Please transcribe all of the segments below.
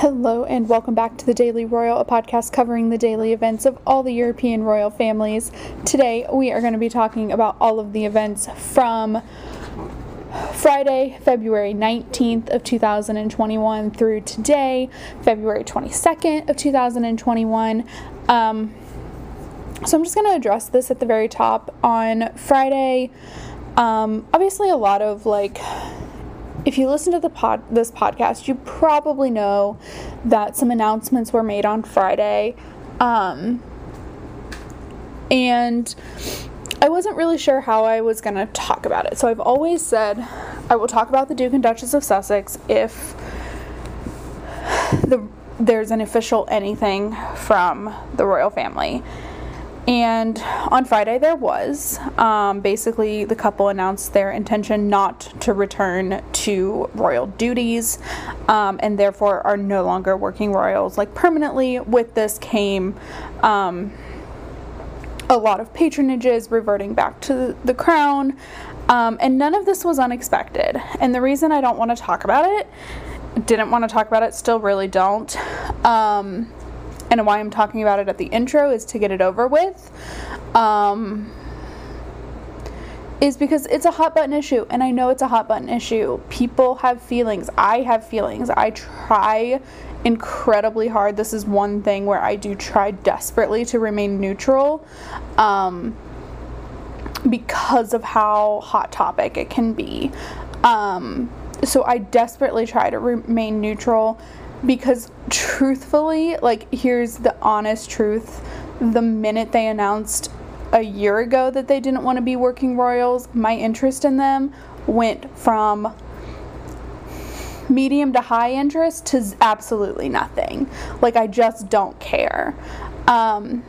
Hello, and welcome back to the Daily Royal, a podcast covering the daily events of all the European royal families. Today, we are going to be talking about all of the events from Friday, February 19th of 2021 through today, February 22nd of 2021. Um, so I'm just going to address this at the very top. On Friday, um, obviously a lot of like if you listen to the pod this podcast, you probably know that some announcements were made on Friday. Um, and I wasn't really sure how I was going to talk about it. So I've always said I will talk about the Duke and Duchess of Sussex if the there's an official anything from the royal family. And on Friday, there was. Um, basically, the couple announced their intention not to return to royal duties um, and therefore are no longer working royals like permanently. With this came um, a lot of patronages reverting back to the crown. Um, and none of this was unexpected. And the reason I don't want to talk about it, didn't want to talk about it, still really don't um, and why I'm talking about it at the intro is to get it over with. Um, is because it's a hot button issue, and I know it's a hot button issue. People have feelings. I have feelings. I try incredibly hard. This is one thing where I do try desperately to remain neutral um, because of how hot topic it can be. Um, so I desperately try to remain neutral because truthfully, like, here's the honest truth the minute they announced a year ago that they didn't want to be working royals, my interest in them went from medium to high interest to absolutely nothing. Like, I just don't care. Um,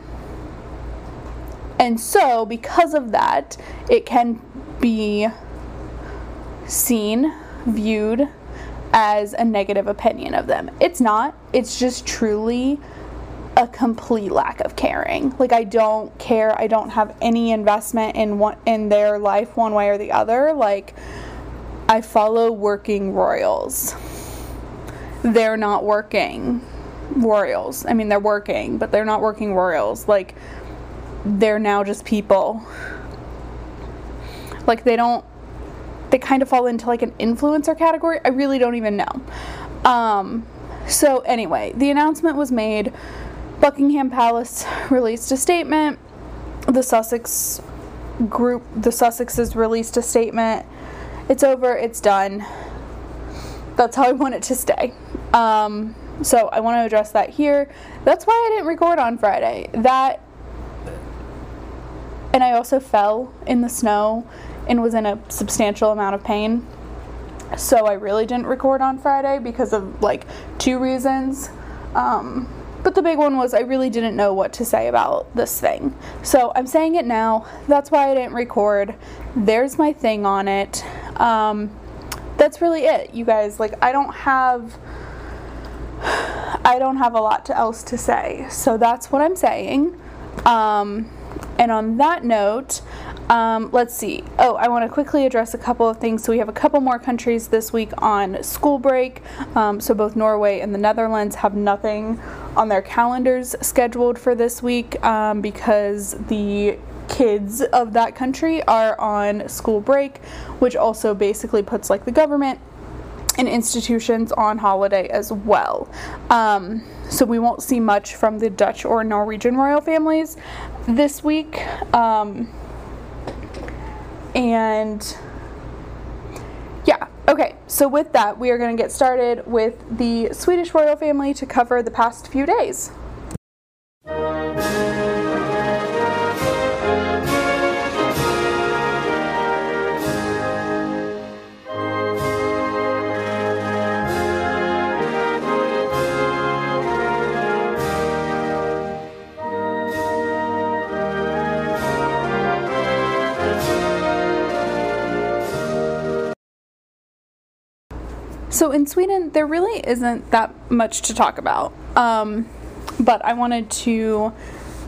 and so, because of that, it can be seen, viewed, as a negative opinion of them. It's not. It's just truly a complete lack of caring. Like I don't care. I don't have any investment in one in their life one way or the other. Like I follow working royals. They're not working royals. I mean, they're working, but they're not working royals. Like they're now just people. Like they don't they kind of fall into like an influencer category. I really don't even know. Um, so, anyway, the announcement was made. Buckingham Palace released a statement. The Sussex group, the Sussexes released a statement. It's over, it's done. That's how I want it to stay. Um, so, I want to address that here. That's why I didn't record on Friday. That, and I also fell in the snow and was in a substantial amount of pain. So I really didn't record on Friday because of like two reasons. Um, but the big one was I really didn't know what to say about this thing. So I'm saying it now. That's why I didn't record. There's my thing on it. Um, that's really it, you guys. Like I don't have I don't have a lot else to say. So that's what I'm saying. Um, and on that note, um, let's see. Oh, I want to quickly address a couple of things. So we have a couple more countries this week on school break. Um, so both Norway and the Netherlands have nothing on their calendars scheduled for this week um, because the kids of that country are on school break, which also basically puts like the government and institutions on holiday as well. Um, so we won't see much from the Dutch or Norwegian royal families this week. Um, and yeah, okay, so with that, we are going to get started with the Swedish royal family to cover the past few days. So in Sweden, there really isn't that much to talk about. Um, but I wanted to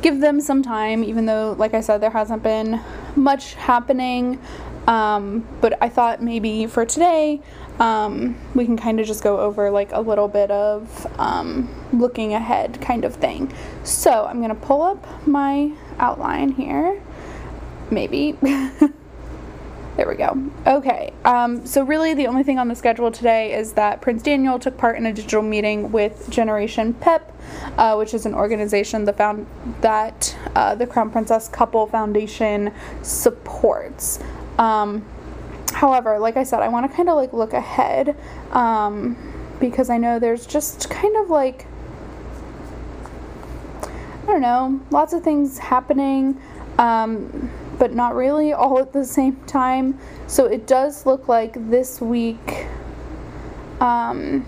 give them some time, even though, like I said, there hasn't been much happening. Um, but I thought maybe for today, um, we can kind of just go over like a little bit of um, looking ahead kind of thing. So I'm going to pull up my outline here. Maybe. There we go. Okay, um, so really the only thing on the schedule today is that Prince Daniel took part in a digital meeting with Generation PEP, uh, which is an organization that found that uh, the Crown Princess Couple Foundation supports. Um, however, like I said, I want to kind of like look ahead um, because I know there's just kind of like I don't know, lots of things happening. Um, but not really all at the same time. So it does look like this week um,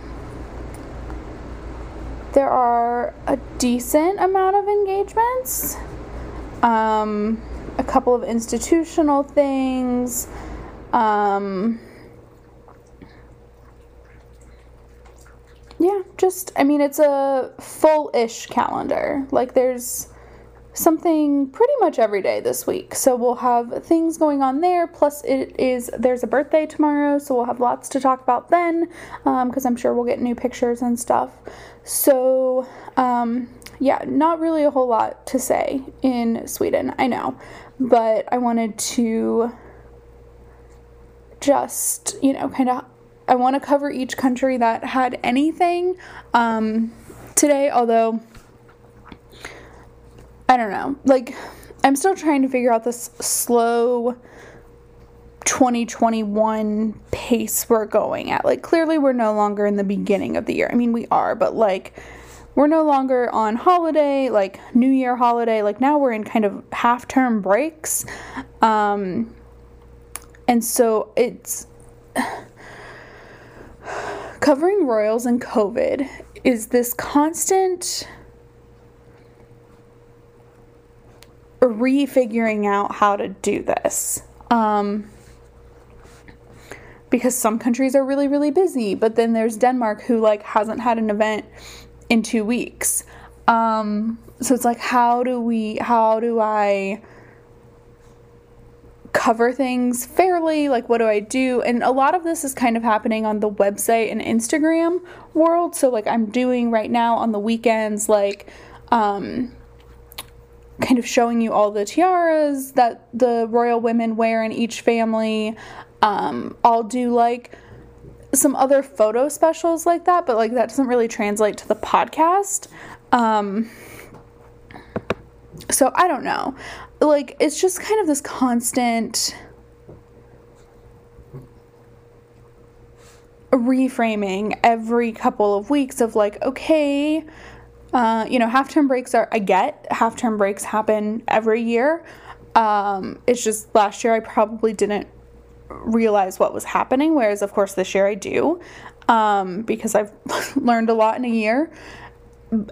there are a decent amount of engagements, um, a couple of institutional things. Um, yeah, just, I mean, it's a full ish calendar. Like, there's something pretty much every day this week. So we'll have things going on there. Plus, it is there's a birthday tomorrow, so we'll have lots to talk about then because um, I'm sure we'll get new pictures and stuff. So, um, yeah, not really a whole lot to say in Sweden, I know, but I wanted to just, you know, kind of. I want to cover each country that had anything um, today, although I don't know. Like, I'm still trying to figure out this slow 2021 pace we're going at. Like, clearly, we're no longer in the beginning of the year. I mean, we are, but like, we're no longer on holiday, like New Year holiday. Like, now we're in kind of half term breaks. Um, and so it's covering royals and COVID is this constant refiguring out how to do this. Um, because some countries are really really busy, but then there's Denmark who like hasn't had an event in 2 weeks. Um, so it's like how do we how do I cover things fairly like what do i do and a lot of this is kind of happening on the website and instagram world so like i'm doing right now on the weekends like um kind of showing you all the tiaras that the royal women wear in each family. Um, I'll do like some other photo specials like that, but like that doesn't really translate to the podcast. Um, so I don't know. Like it's just kind of this constant reframing every couple of weeks of like, okay, uh, you know, half term breaks are, I get half term breaks happen every year. Um, it's just last year I probably didn't realize what was happening, whereas, of course, this year I do um, because I've learned a lot in a year.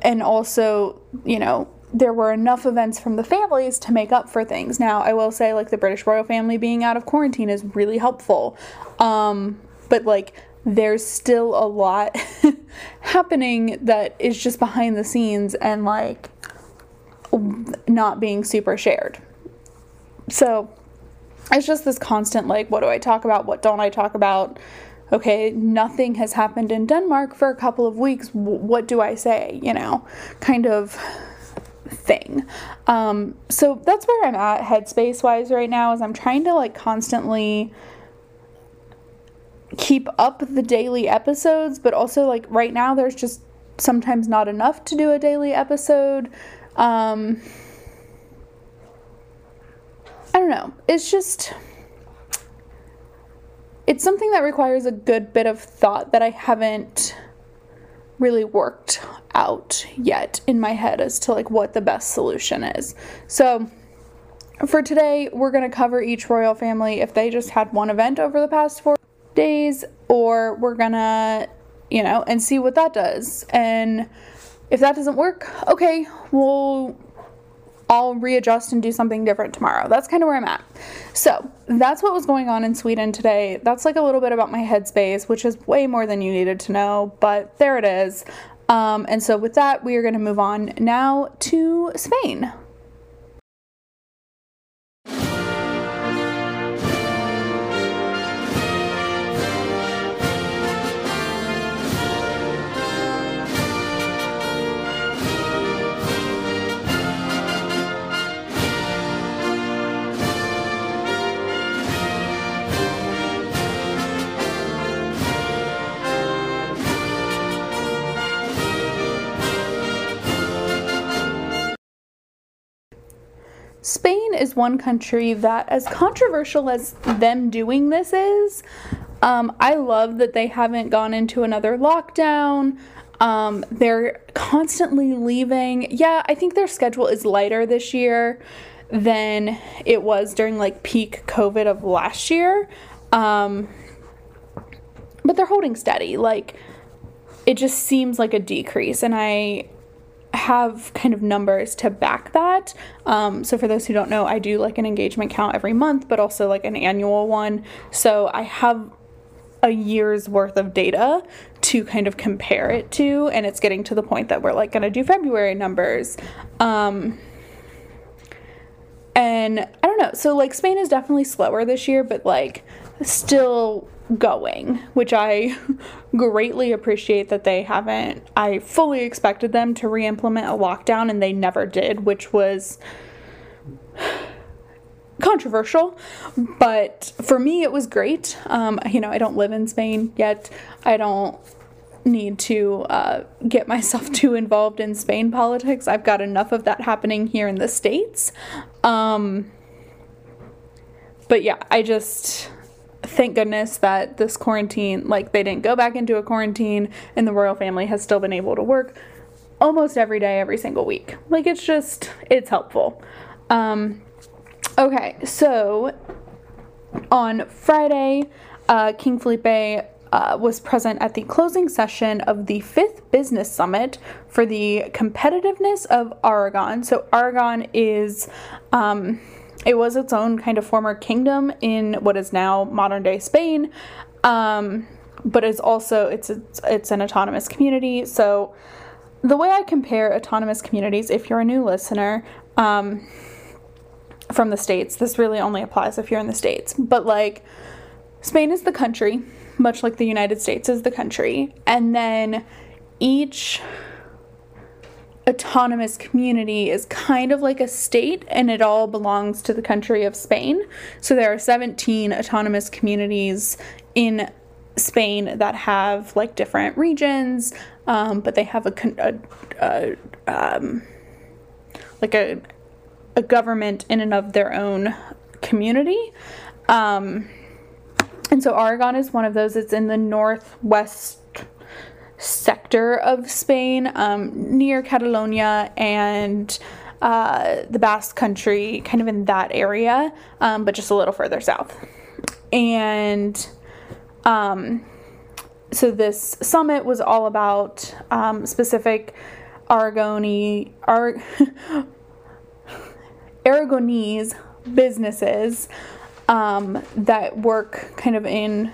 And also, you know, there were enough events from the families to make up for things. Now, I will say, like, the British royal family being out of quarantine is really helpful. Um, but, like, there's still a lot happening that is just behind the scenes and like not being super shared. So it's just this constant like, what do I talk about? What don't I talk about? Okay, nothing has happened in Denmark for a couple of weeks. what do I say? You know, kind of thing. Um, so that's where I'm at headspace wise right now is I'm trying to like constantly keep up the daily episodes, but also like right now there's just sometimes not enough to do a daily episode. Um I don't know. It's just it's something that requires a good bit of thought that I haven't really worked out yet in my head as to like what the best solution is. So for today, we're going to cover each royal family if they just had one event over the past 4 days or we're gonna, you know, and see what that does. And if that doesn't work, okay, we'll I'll readjust and do something different tomorrow. That's kind of where I'm at. So, that's what was going on in Sweden today. That's like a little bit about my headspace, which is way more than you needed to know, but there it is. Um, and so, with that, we are going to move on now to Spain. Is one country that, as controversial as them doing this is, um, I love that they haven't gone into another lockdown. Um, they're constantly leaving. Yeah, I think their schedule is lighter this year than it was during like peak COVID of last year. Um, but they're holding steady. Like, it just seems like a decrease. And I have kind of numbers to back that. Um, so, for those who don't know, I do like an engagement count every month, but also like an annual one. So, I have a year's worth of data to kind of compare it to, and it's getting to the point that we're like going to do February numbers. Um, and I don't know. So, like, Spain is definitely slower this year, but like, still going, which I greatly appreciate that they haven't. I fully expected them to re implement a lockdown, and they never did, which was controversial, but for me it was great. Um, you know, I don't live in Spain yet. I don't need to uh, get myself too involved in Spain politics. I've got enough of that happening here in the States. Um, but yeah, I just thank goodness that this quarantine, like, they didn't go back into a quarantine and the royal family has still been able to work almost every day, every single week. Like, it's just, it's helpful. Um, Okay, so on Friday, uh, King Felipe uh, was present at the closing session of the fifth business summit for the competitiveness of Aragon. So, Aragon is. Um, it was its own kind of former kingdom in what is now modern day Spain, um, but it's also it's, it's it's an autonomous community. So the way I compare autonomous communities, if you're a new listener, um, from the States. This really only applies if you're in the States. But like, Spain is the country, much like the United States is the country. And then each autonomous community is kind of like a state and it all belongs to the country of Spain. So there are 17 autonomous communities in Spain that have like different regions, um, but they have a, a, a um, like a a government in and of their own community. Um, and so Aragon is one of those. It's in the northwest sector of Spain, um, near Catalonia and uh, the Basque Country, kind of in that area, um, but just a little further south. And um, so this summit was all about um, specific Aragoni, Ar- Aragonese businesses um, that work kind of in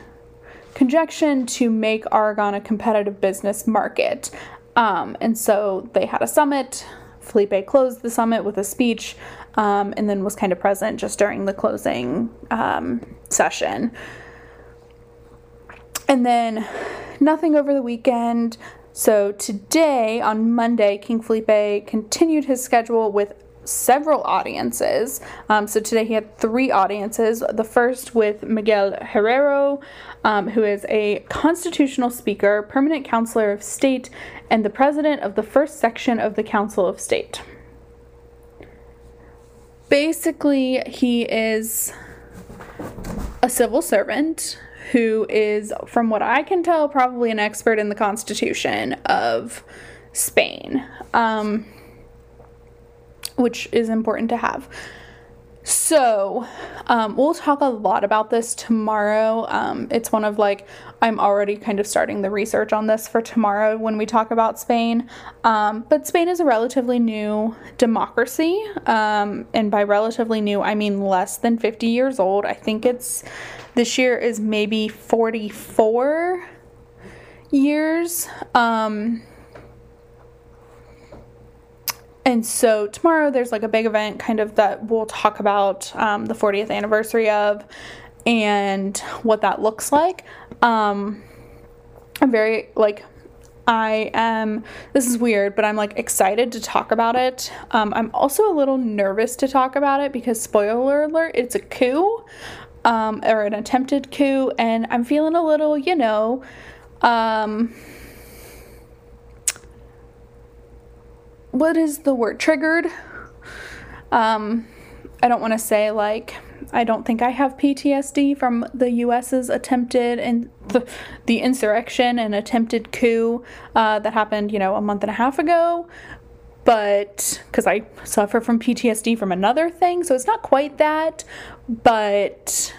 conjunction to make Aragon a competitive business market. Um, and so they had a summit. Felipe closed the summit with a speech um, and then was kind of present just during the closing um, session. And then nothing over the weekend. So today, on Monday, King Felipe continued his schedule with several audiences. Um, so today he had three audiences. The first with Miguel Herrero, um, who is a constitutional speaker, permanent counselor of state, and the president of the first section of the Council of State. Basically, he is a civil servant who is, from what I can tell, probably an expert in the Constitution of Spain. Um, which is important to have. So, um, we'll talk a lot about this tomorrow. Um, it's one of like, I'm already kind of starting the research on this for tomorrow when we talk about Spain. Um, but Spain is a relatively new democracy. Um, and by relatively new, I mean less than 50 years old. I think it's this year is maybe 44 years. Um, and so tomorrow there's like a big event kind of that we'll talk about um, the 40th anniversary of and what that looks like. Um, I'm very like I am this is weird, but I'm like excited to talk about it. Um, I'm also a little nervous to talk about it because spoiler alert, it's a coup. Um, or an attempted coup, and I'm feeling a little, you know, um, what is the word triggered um I don't want to say like I don't think I have PTSD from the U.S.'s attempted and the, the insurrection and attempted coup uh, that happened, you know, a month and a half ago. But because I suffer from PTSD from another thing, so it's not quite that, but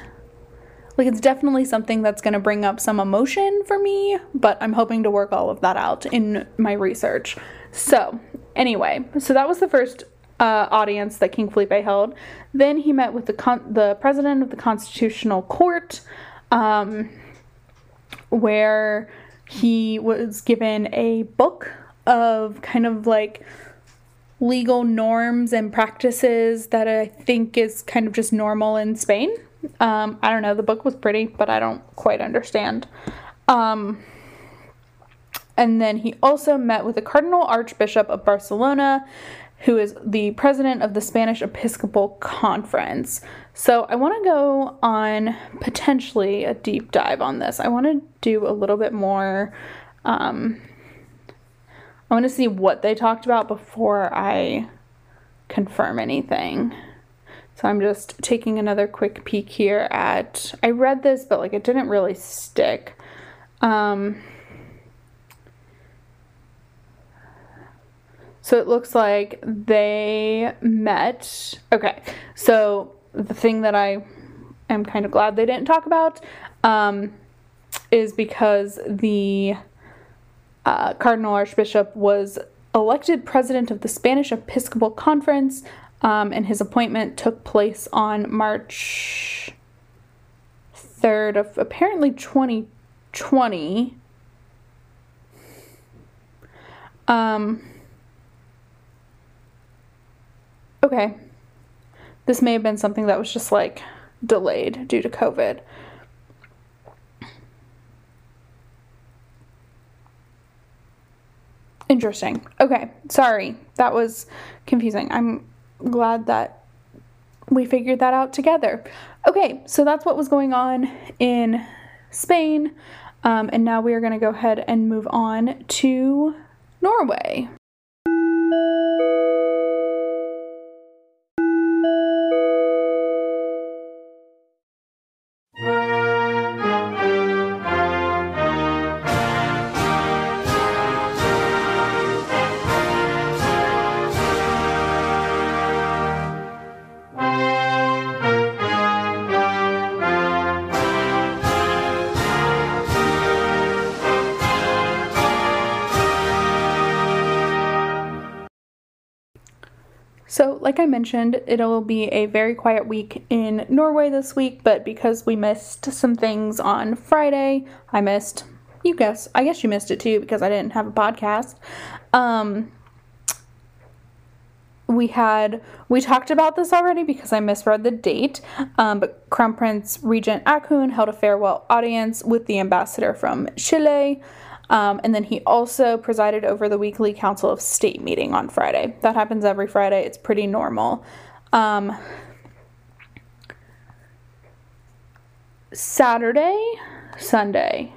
like it's definitely something that's going to bring up some emotion for me. But I'm hoping to work all of that out in my research. So, anyway, so that was the first uh, audience that King Felipe held. Then he met with the con- the president of the Constitutional Court, um, where he was given a book of kind of like legal norms and practices that I think is kind of just normal in Spain. Um, I don't know. The book was pretty, but I don't quite understand. Um, and then he also met with the Cardinal Archbishop of Barcelona who is the president of the Spanish Episcopal Conference. So I want to go on potentially a deep dive on this. I want to do a little bit more. Um, I want to see what they talked about before I confirm anything. So I'm just taking another quick peek here at. I read this, but like it didn't really stick. Um, So it looks like they met. Okay, so the thing that I am kind of glad they didn't talk about um, is because the uh, Cardinal Archbishop was elected president of the Spanish Episcopal Conference, um, and his appointment took place on March 3rd of apparently 2020. Um, okay, this may have been something that was just like delayed due to COVID. Interesting. Okay, sorry. That was confusing. I'm glad that we figured that out together. Okay, so that's what was going on in Spain. Um, and now we are going to go ahead and move on to Norway. Like I mentioned, it'll be a very quiet week in Norway this week, but because we missed some things on Friday, I missed, you guess, I guess you missed it too because I didn't have a podcast. Um, we had we talked about this already because I misread the date. Um, but Crown Prince Regent Haakon held a farewell audience with the ambassador from Chile. Um, and then he also presided over the weekly Council of State meeting on Friday. That happens every Friday. It's pretty normal. Um, Saturday, Sunday.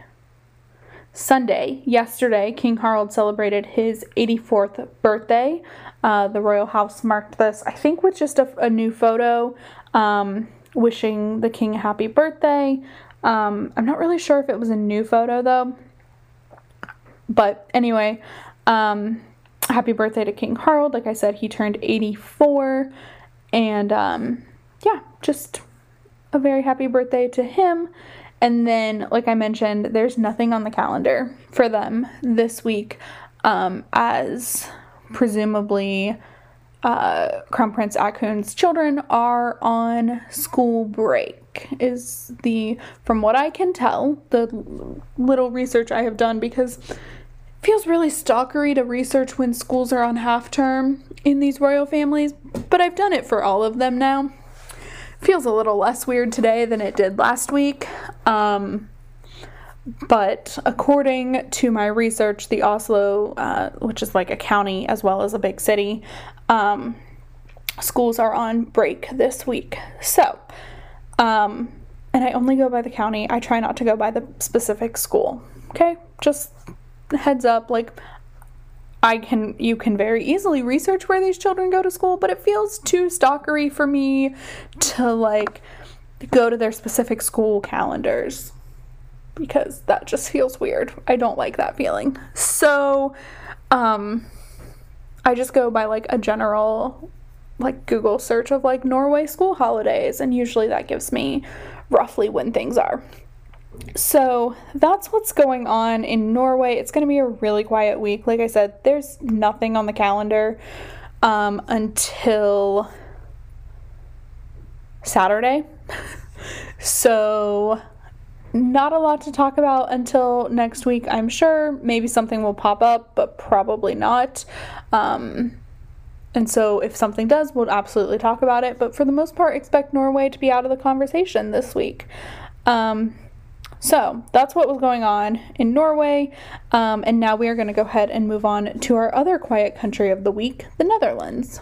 Sunday, yesterday, King Harald celebrated his 84th birthday. Uh, the royal house marked this, I think, with just a, a new photo um, wishing the king a happy birthday. Um, I'm not really sure if it was a new photo though. But anyway, um, happy birthday to King Harald. Like I said, he turned 84. And um, yeah, just a very happy birthday to him. And then, like I mentioned, there's nothing on the calendar for them this week, um, as presumably uh, Crown Prince Haakon's children are on school break. Is the, from what I can tell, the little research I have done, because feels really stalkery to research when schools are on half term in these royal families, but I've done it for all of them now. Feels a little less weird today than it did last week. Um, but according to my research, the Oslo, uh, which is like a county as well as a big city, um, schools are on break this week. So, um, and I only go by the county. I try not to go by the specific school. Okay, just heads up like I can you can very easily research where these children go to school, but it feels too stalkery for me to like go to their specific school calendars because that just feels weird. I don't like that feeling. So, um I just go by like a general like Google search of like Norway school holidays and usually that gives me roughly when things are. So that's what's going on in Norway. It's going to be a really quiet week. Like I said, there's nothing on the calendar um, until Saturday. so, not a lot to talk about until next week, I'm sure. Maybe something will pop up, but probably not. Um, and so, if something does, we'll absolutely talk about it. But for the most part, expect Norway to be out of the conversation this week. Um, so that's what was going on in Norway. Um, and now we are going to go ahead and move on to our other quiet country of the week, the Netherlands.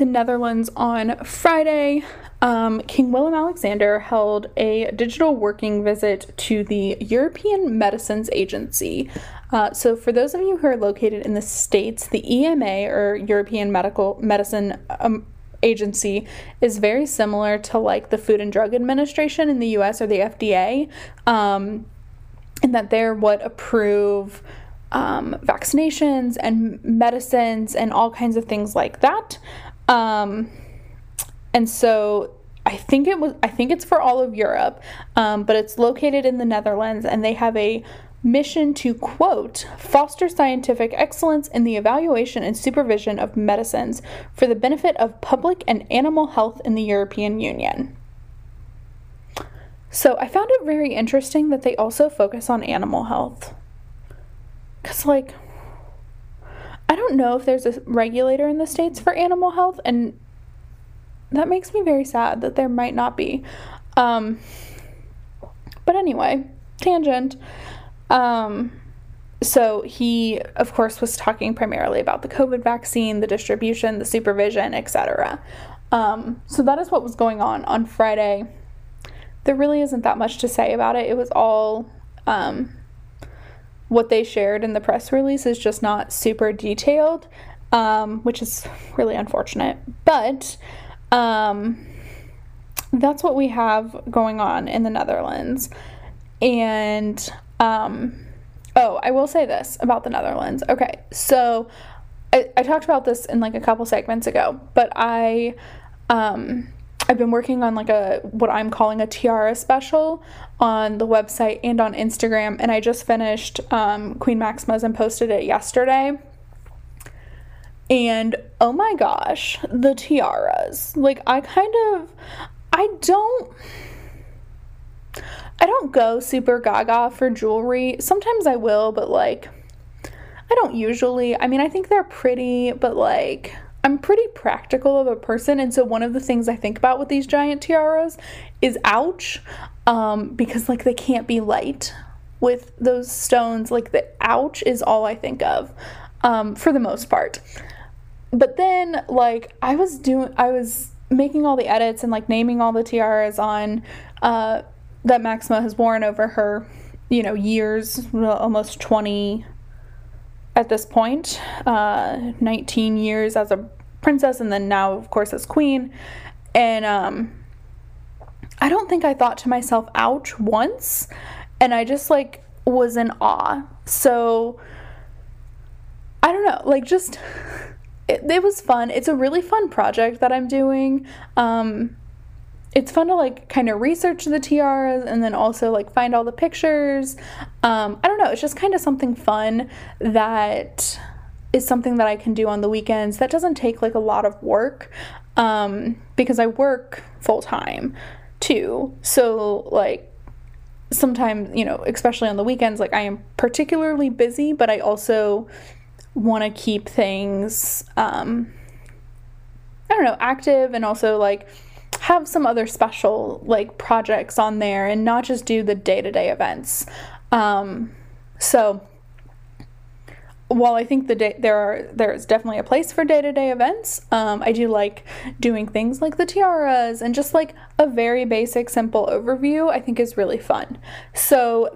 The Netherlands on Friday, um, King Willem Alexander held a digital working visit to the European Medicines Agency. Uh, so, for those of you who are located in the States, the EMA or European Medical Medicine um, Agency is very similar to like the Food and Drug Administration in the US or the FDA, um, in that they're what approve um, vaccinations and medicines and all kinds of things like that. Um, and so I think it was I think it's for all of Europe, um, but it's located in the Netherlands, and they have a mission to quote foster scientific excellence in the evaluation and supervision of medicines for the benefit of public and animal health in the European Union. So I found it very interesting that they also focus on animal health. Because, like, I don't know if there's a regulator in the States for animal health, and that makes me very sad that there might not be. Um, but anyway, tangent. Um, so he, of course, was talking primarily about the COVID vaccine, the distribution, the supervision, etc. Um, so that is what was going on on Friday. There really isn't that much to say about it. It was all um, what they shared in the press release is just not super detailed, um, which is really unfortunate. But um, that's what we have going on in the Netherlands. And um, oh, I will say this about the Netherlands. Okay, so I, I talked about this in like a couple segments ago, but I um, I've been working on like a what I'm calling a tiara special on the website and on Instagram, and I just finished um, Queen Maxima's and posted it yesterday. And oh my gosh, the tiaras. Like I kind of I don't I don't go super gaga for jewelry. Sometimes I will, but like I don't usually. I mean, I think they're pretty, but like I'm pretty practical of a person, and so one of the things I think about with these giant tiaras is ouch, um, because like they can't be light with those stones. Like the ouch is all I think of, um, for the most part. But then like I was doing, I was making all the edits and like naming all the tiaras on uh, that Maxima has worn over her, you know, years, almost 20 at this point, uh, 19 years as a princess, and then now, of course, as queen. And um, I don't think I thought to myself, ouch, once. And I just like was in awe. So I don't know, like just it, it was fun. It's a really fun project that I'm doing. Um, it's fun to like kind of research the tiaras and then also like find all the pictures. Um, I don't know, it's just kind of something fun that is something that I can do on the weekends that doesn't take like a lot of work um, because I work full time too. So, like, sometimes, you know, especially on the weekends, like, I am particularly busy, but I also want to keep things, um, I don't don't know, active and also like have some other special like projects on there and not just do the day-to-day events. Um, so while I think the day there are there's definitely a place for day to day events, um, I do like doing things like the tiaras and just like a very basic, simple overview. I think is really fun. So,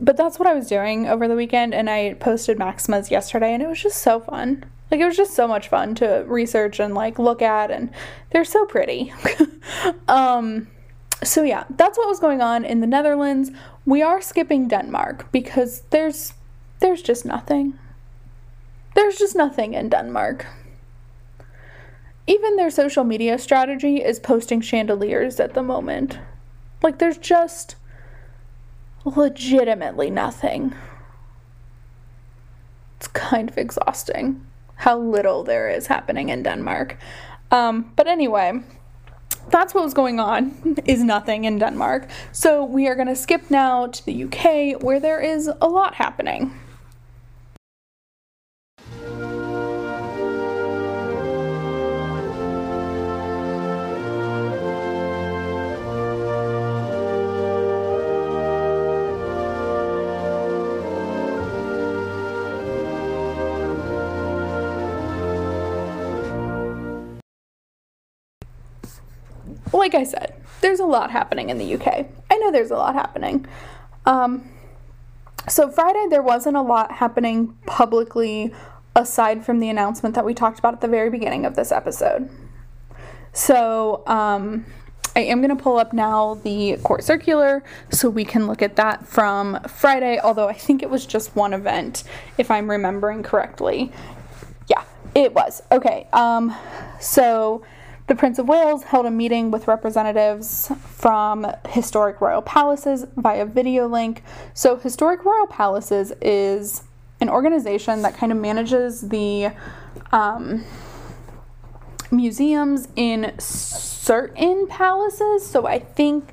but that's what I was doing over the weekend, and I posted Maximas yesterday, and it was just so fun. Like it was just so much fun to research and like look at, and they're so pretty. um, so yeah, that's what was going on in the Netherlands. We are skipping Denmark because there's there's just nothing. There's just nothing in Denmark. Even their social media strategy is posting chandeliers at the moment. Like, there's just legitimately nothing. It's kind of exhausting how little there is happening in Denmark. Um, but anyway, that's what was going on is nothing in Denmark. So we are going to skip now to the UK where there is a lot happening. Like I said, there's a lot happening in the UK. I know there's a lot happening. Um, so, Friday, there wasn't a lot happening publicly aside from the announcement that we talked about at the very beginning of this episode. So, um, I am going to pull up now the court circular so we can look at that from Friday, although I think it was just one event, if I'm remembering correctly. Yeah, it was. Okay, um, so the Prince of Wales held a meeting with representatives from historic royal palaces via video link. So, Historic Royal Palaces is an organization that kind of manages the um, museums in certain palaces. So, I think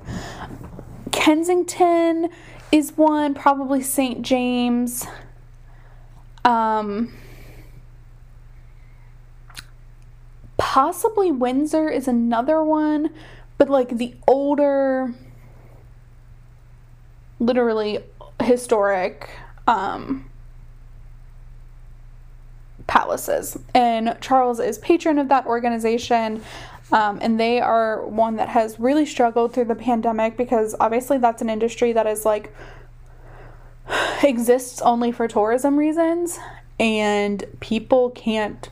Kensington is one, probably St. James. Um, Possibly Windsor is another one, but like the older, literally historic um, palaces. And Charles is patron of that organization. Um, and they are one that has really struggled through the pandemic because obviously that's an industry that is like exists only for tourism reasons and people can't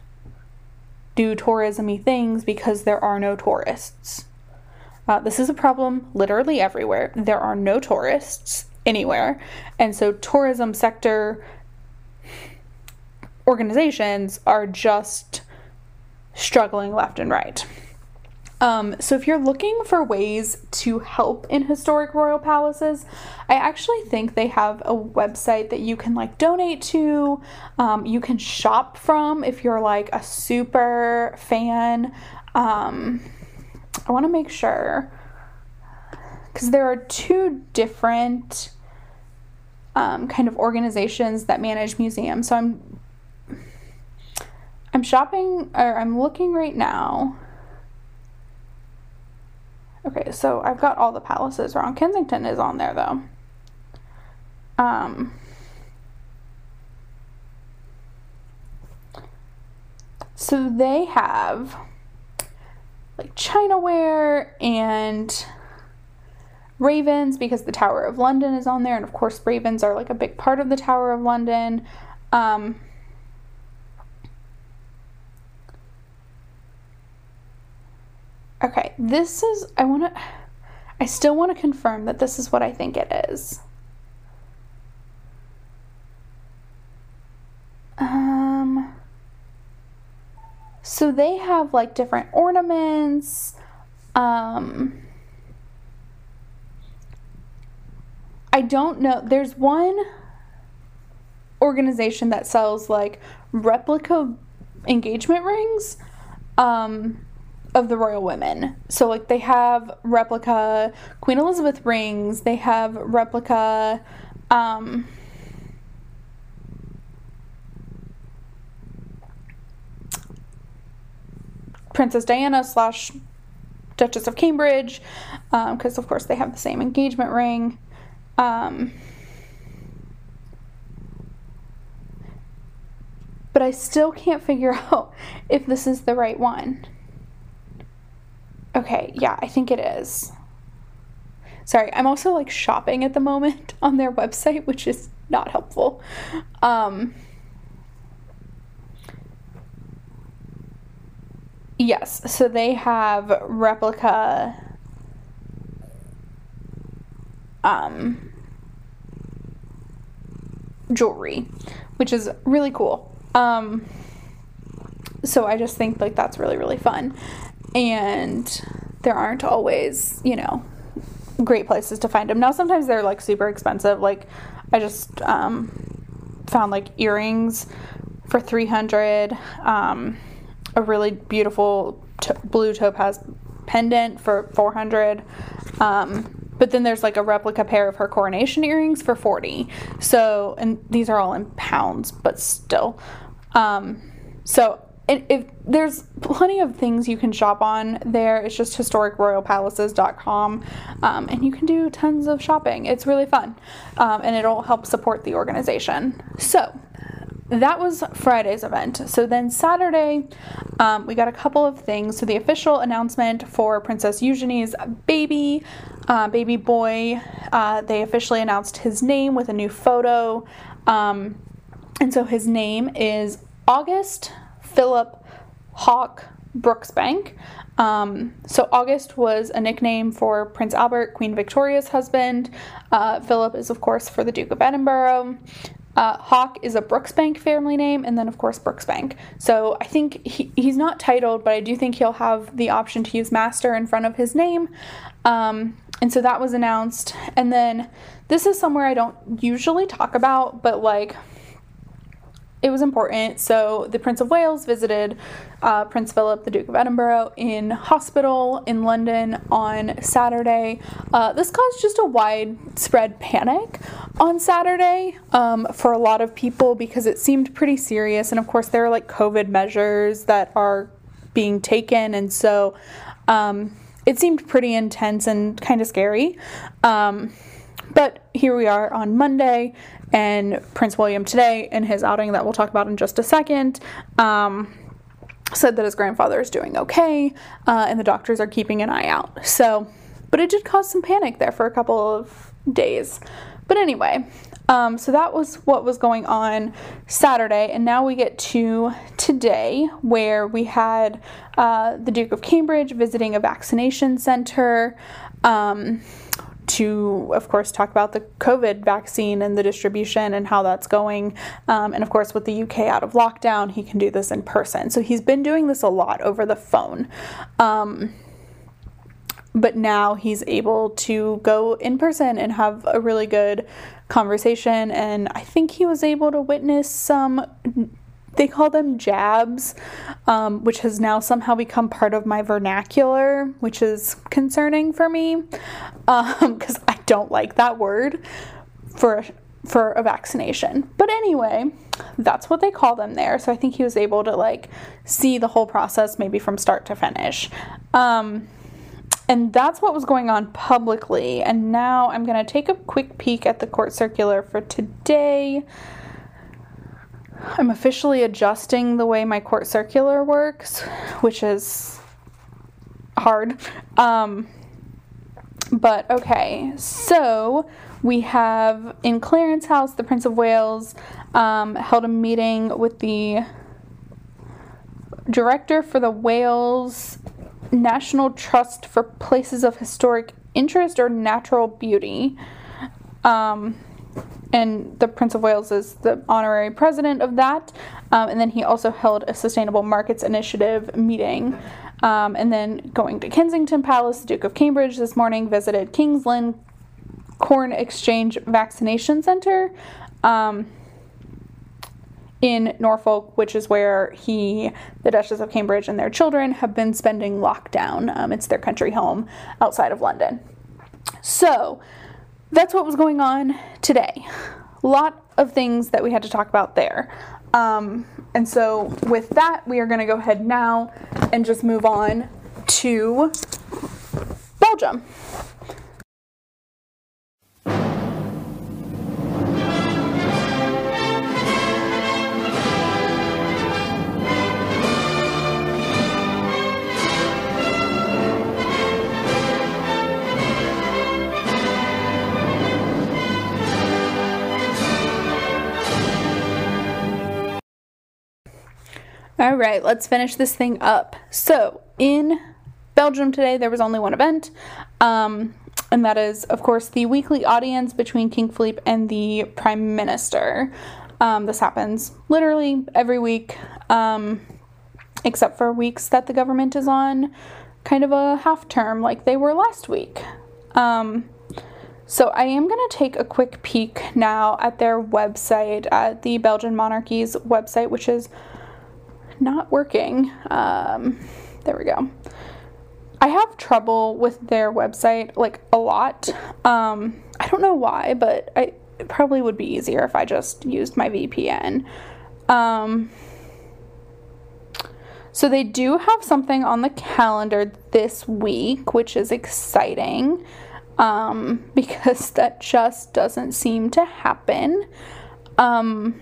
do tourismy things because there are no tourists. Uh, this is a problem literally everywhere. There are no tourists anywhere. And so, tourism sector organizations are just struggling left and right. Um, so, if you're looking for ways to help in historic royal palaces, I actually think they have a website that you can like donate to. Um, you can shop from if you're like a super fan. Um, I want to make sure because there are two different um, kind of organizations that manage museums. So I'm I'm shopping or I'm looking right now Okay, so I've got all the palaces wrong. Kensington is on there though. Um, so they have like Chinaware and Ravens because the Tower of London is on there, and of course, Ravens are like a big part of the Tower of London. Um, Okay, this is, I want to, I still want to confirm that this is what I think it is. Um, so they have like different ornaments. Um, I don't know. There's one organization that sells like replica engagement rings. Um, of the royal women. So like they have replica Queen Elizabeth rings, they have replica um Princess Diana slash Duchess of Cambridge, because um, of course they have the same engagement ring. Um, but I still can't figure out if this is the right one. Okay, yeah, I think it is. Sorry, I'm also like shopping at the moment on their website, which is not helpful. Um, yes, so they have replica um, jewelry, which is really cool. Um, so I just think like that's really really fun, and there aren't always you know great places to find them. Now sometimes they're like super expensive. Like I just um, found like earrings for three hundred, um, a really beautiful blue topaz pendant for four hundred. Um, but then there's like a replica pair of her coronation earrings for 40 so and these are all in pounds but still um, so there's plenty of things you can shop on there it's just historicroyalpalaces.com um, and you can do tons of shopping it's really fun um, and it'll help support the organization so that was Friday's event. So then Saturday, um, we got a couple of things. So the official announcement for Princess Eugenie's baby, uh, baby boy, uh, they officially announced his name with a new photo. Um, and so his name is August Philip Hawke Brooksbank. Um, so August was a nickname for Prince Albert, Queen Victoria's husband. Uh, Philip is, of course, for the Duke of Edinburgh. Uh, Hawke is a Brooksbank family name, and then of course Brooksbank. So I think he, he's not titled, but I do think he'll have the option to use master in front of his name. Um, and so that was announced. And then this is somewhere I don't usually talk about, but like it was important. So the Prince of Wales visited uh, Prince Philip, the Duke of Edinburgh, in hospital in London on Saturday. Uh, this caused just a widespread panic on Saturday um, for a lot of people because it seemed pretty serious. And of course, there are like COVID measures that are being taken, and so um, it seemed pretty intense and kind of scary. Um, but here we are on Monday, and Prince William today, in his outing that we'll talk about in just a second, um, said that his grandfather is doing okay, uh, and the doctors are keeping an eye out. So, but it did cause some panic there for a couple of days. But anyway, um, so that was what was going on Saturday, and now we get to today, where we had uh, the Duke of Cambridge visiting a vaccination center. Um, to, of course, talk about the COVID vaccine and the distribution and how that's going. Um, and of course, with the UK out of lockdown, he can do this in person. So he's been doing this a lot over the phone. Um, but now he's able to go in person and have a really good conversation. And I think he was able to witness some they call them jabs, um, which has now somehow become part of my vernacular, which is concerning for me because um, I don't like that word for for a vaccination. But anyway, that's what they call them there. So I think he was able to like see the whole process maybe from start to finish. Um, and that's what was going on publicly. And now I'm going to take a quick peek at the court circular for today. I'm officially adjusting the way my court circular works, which is hard. Um, but okay, so we have in Clarence House, the Prince of Wales um, held a meeting with the director for the Wales National Trust for Places of Historic Interest or Natural Beauty. Um, and the Prince of Wales is the honorary president of that. Um, and then he also held a Sustainable Markets Initiative meeting. Um, and then going to Kensington Palace, the Duke of Cambridge this morning visited King's Lynn Corn Exchange Vaccination Center um, in Norfolk, which is where he, the Duchess of Cambridge, and their children have been spending lockdown. Um, it's their country home outside of London. So, that's what was going on today. A lot of things that we had to talk about there. Um, and so, with that, we are going to go ahead now and just move on to Belgium. All right, let's finish this thing up. So, in Belgium today, there was only one event, um, and that is, of course, the weekly audience between King Philippe and the Prime Minister. Um, this happens literally every week, um, except for weeks that the government is on kind of a half term, like they were last week. Um, so I am going to take a quick peek now at their website, at the Belgian monarchy's website, which is not working. Um, there we go. I have trouble with their website like a lot. Um, I don't know why, but I, it probably would be easier if I just used my VPN. Um, so they do have something on the calendar this week, which is exciting um, because that just doesn't seem to happen. Um,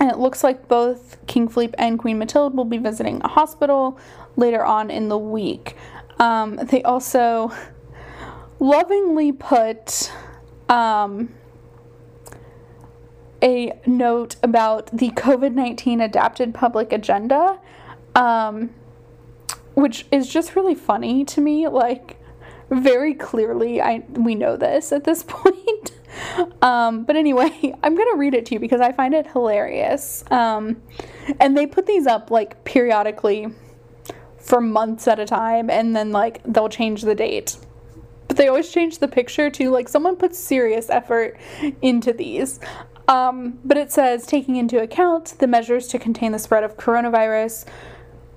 and it looks like both King Philippe and Queen Mathilde will be visiting a hospital later on in the week. Um, they also lovingly put um, a note about the COVID 19 adapted public agenda, um, which is just really funny to me. Like, very clearly, I we know this at this point. Um, but anyway, I'm gonna read it to you because I find it hilarious. Um, and they put these up like periodically for months at a time, and then like they'll change the date. But they always change the picture too. Like someone puts serious effort into these. Um, but it says taking into account the measures to contain the spread of coronavirus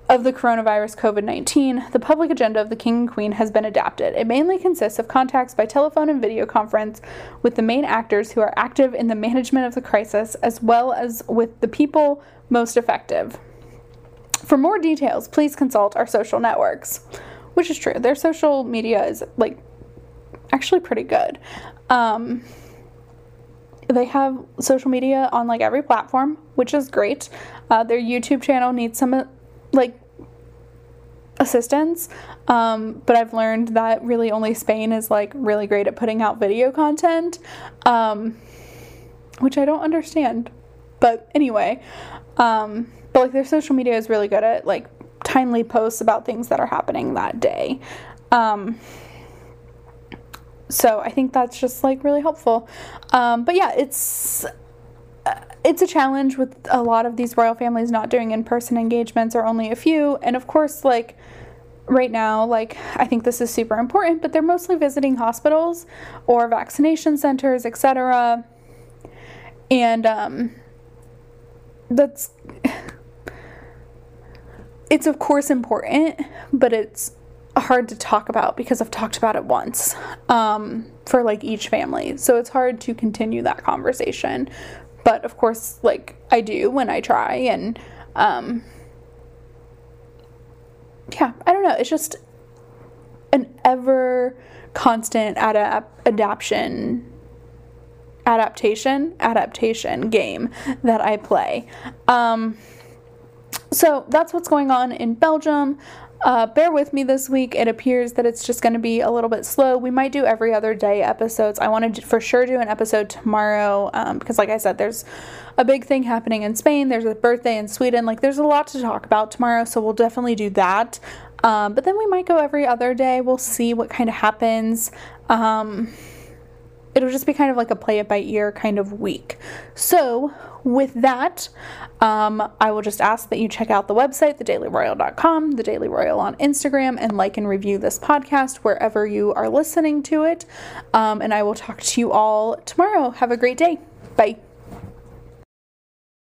of the coronavirus COVID 19, the public agenda of the King and Queen has been adapted. It mainly consists of contacts by telephone and video conference with the main actors who are active in the management of the crisis, as well as with the people most effective. For more details, please consult our social networks, which is true. Their social media is like actually pretty good. Um, they have social media on like every platform, which is great. Uh, their YouTube channel needs some like assistance. Um, but I've learned that really only Spain is like really great at putting out video content, um, which I don't understand. But anyway, um, but like their social media is really good at like timely posts about things that are happening that day. Um, so I think that's just like really helpful. Um, but yeah, it's it's a challenge with a lot of these royal families not doing in-person engagements or only a few and of course like right now like i think this is super important but they're mostly visiting hospitals or vaccination centers etc and um that's it's of course important but it's hard to talk about because I've talked about it once um, for like each family. So it's hard to continue that conversation but of course like i do when i try and um yeah i don't know. It's just an ever constant adapt adaptation adaptation adaptation game that i play. Um so that's what's going on in belgium uh, bear with me this week. It appears that it's just going to be a little bit slow. We might do every other day episodes. I want to for sure do an episode tomorrow um, because, like I said, there's a big thing happening in Spain. There's a birthday in Sweden. Like, there's a lot to talk about tomorrow, so we'll definitely do that. Um, but then we might go every other day. We'll see what kind of happens. Um, it'll just be kind of like a play it by ear kind of week. So, with that, um, I will just ask that you check out the website, thedailyroyal.com, the Daily Royal on Instagram, and like and review this podcast wherever you are listening to it. Um, and I will talk to you all tomorrow. Have a great day. Bye.